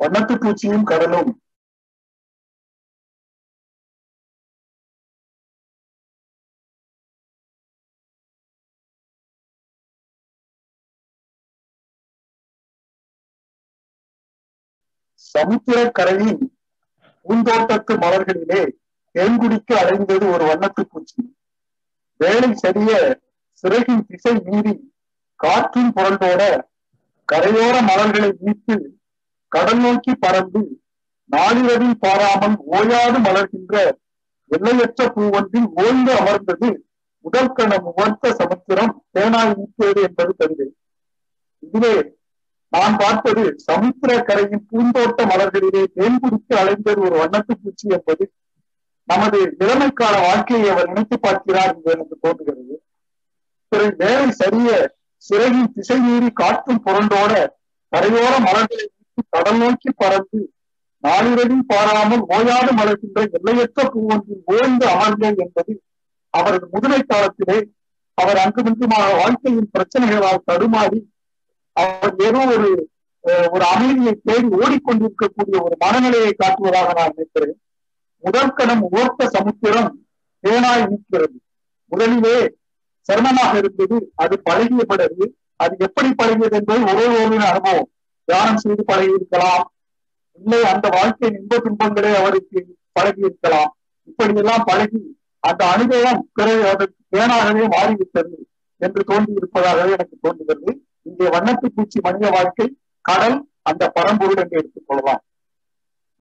வண்ணத்து பூச்சியும் கடலும் சமுத்திரக்கரையின் பூந்தோட்டத்து மலர்களிலே தேன்குடிக்கு அடைந்தது ஒரு வண்ணத்து பூச்சி வேலை சரிய சிறகின் திசை மீறி காற்றின் புரண்டோட கரையோர மலர்களை மீட்டு கடல் நோக்கி பறந்து நாளிரவில் பாராமல் ஓயாது மலர்கின்ற எல்லையற்ற பூவொன்றில் ஓய்ந்து அமர்ந்தது முதல் கணம் உவர்த்த சமுத்திரம் தேனாய் நீக்கியது என்பது கவிதை. இதிலே நான் பார்த்தது சமுத்திர கரையின் பூந்தோட்ட மலர்களிலே தேன்குடித்து அலைந்தது ஒரு வண்ணத்து பூச்சி என்பது நமது இளமைக்கால வாழ்க்கையை அவர் நினைத்து பார்க்கிறார் என்று எனக்கு தோன்றுகிறது. பிறகு வேலை சரிய சிறையின் திசை மீறி காற்றும் புரண்டோட கரையோர மலர்களை கடல் நோக்கி பறந்து நாளிரவில் பாராமல் ஓயாது மலர்கின்ற எல்லையற்ற பூவொன்றில் ஓய்ந்து அமர்ந்தேன் என்பது அவரது முதுமை காலத்திலே அவர் அங்குமிங்குமாக வாழ்க்கையின் பிரச்சனைகளால் தடுமாறி அவர் ஏதோ ஒரு ஒரு அமைதியை தேடி ஓடிக்கொண்டிருக்கக்கூடிய ஒரு மனநிலையை காட்டுவதாக நான் நினைக்கிறேன். முதற்கணம் ஓர்த்த சமுத்திரம் தேனாய் நீக்கிறது முதலிலே சிரமமாக இருந்தது அது பழகிய பிறகு அது எப்படி பழகியது என்பது ஒருவரின் அனுபவம். தியானம் செய்து பழகி இருக்கலாம் இல்லை அந்த வாழ்க்கையின் இன்ப துன்பங்களே அவருக்கு பழகி இருக்கலாம் இப்படியெல்லாம் பழகி அந்த அனுபவம் பிறகு அதற்கு தேனாகவே மாறிவிட்டது என்று தோன்றி இருப்பதாகவே எனக்கு தோன்றுகிறது. இங்கே வண்ணத்து பூச்சி மனித வாழ்க்கை கடல் அந்த பரம்பொருள் என்று எடுத்துக் கொள்ளலாம்.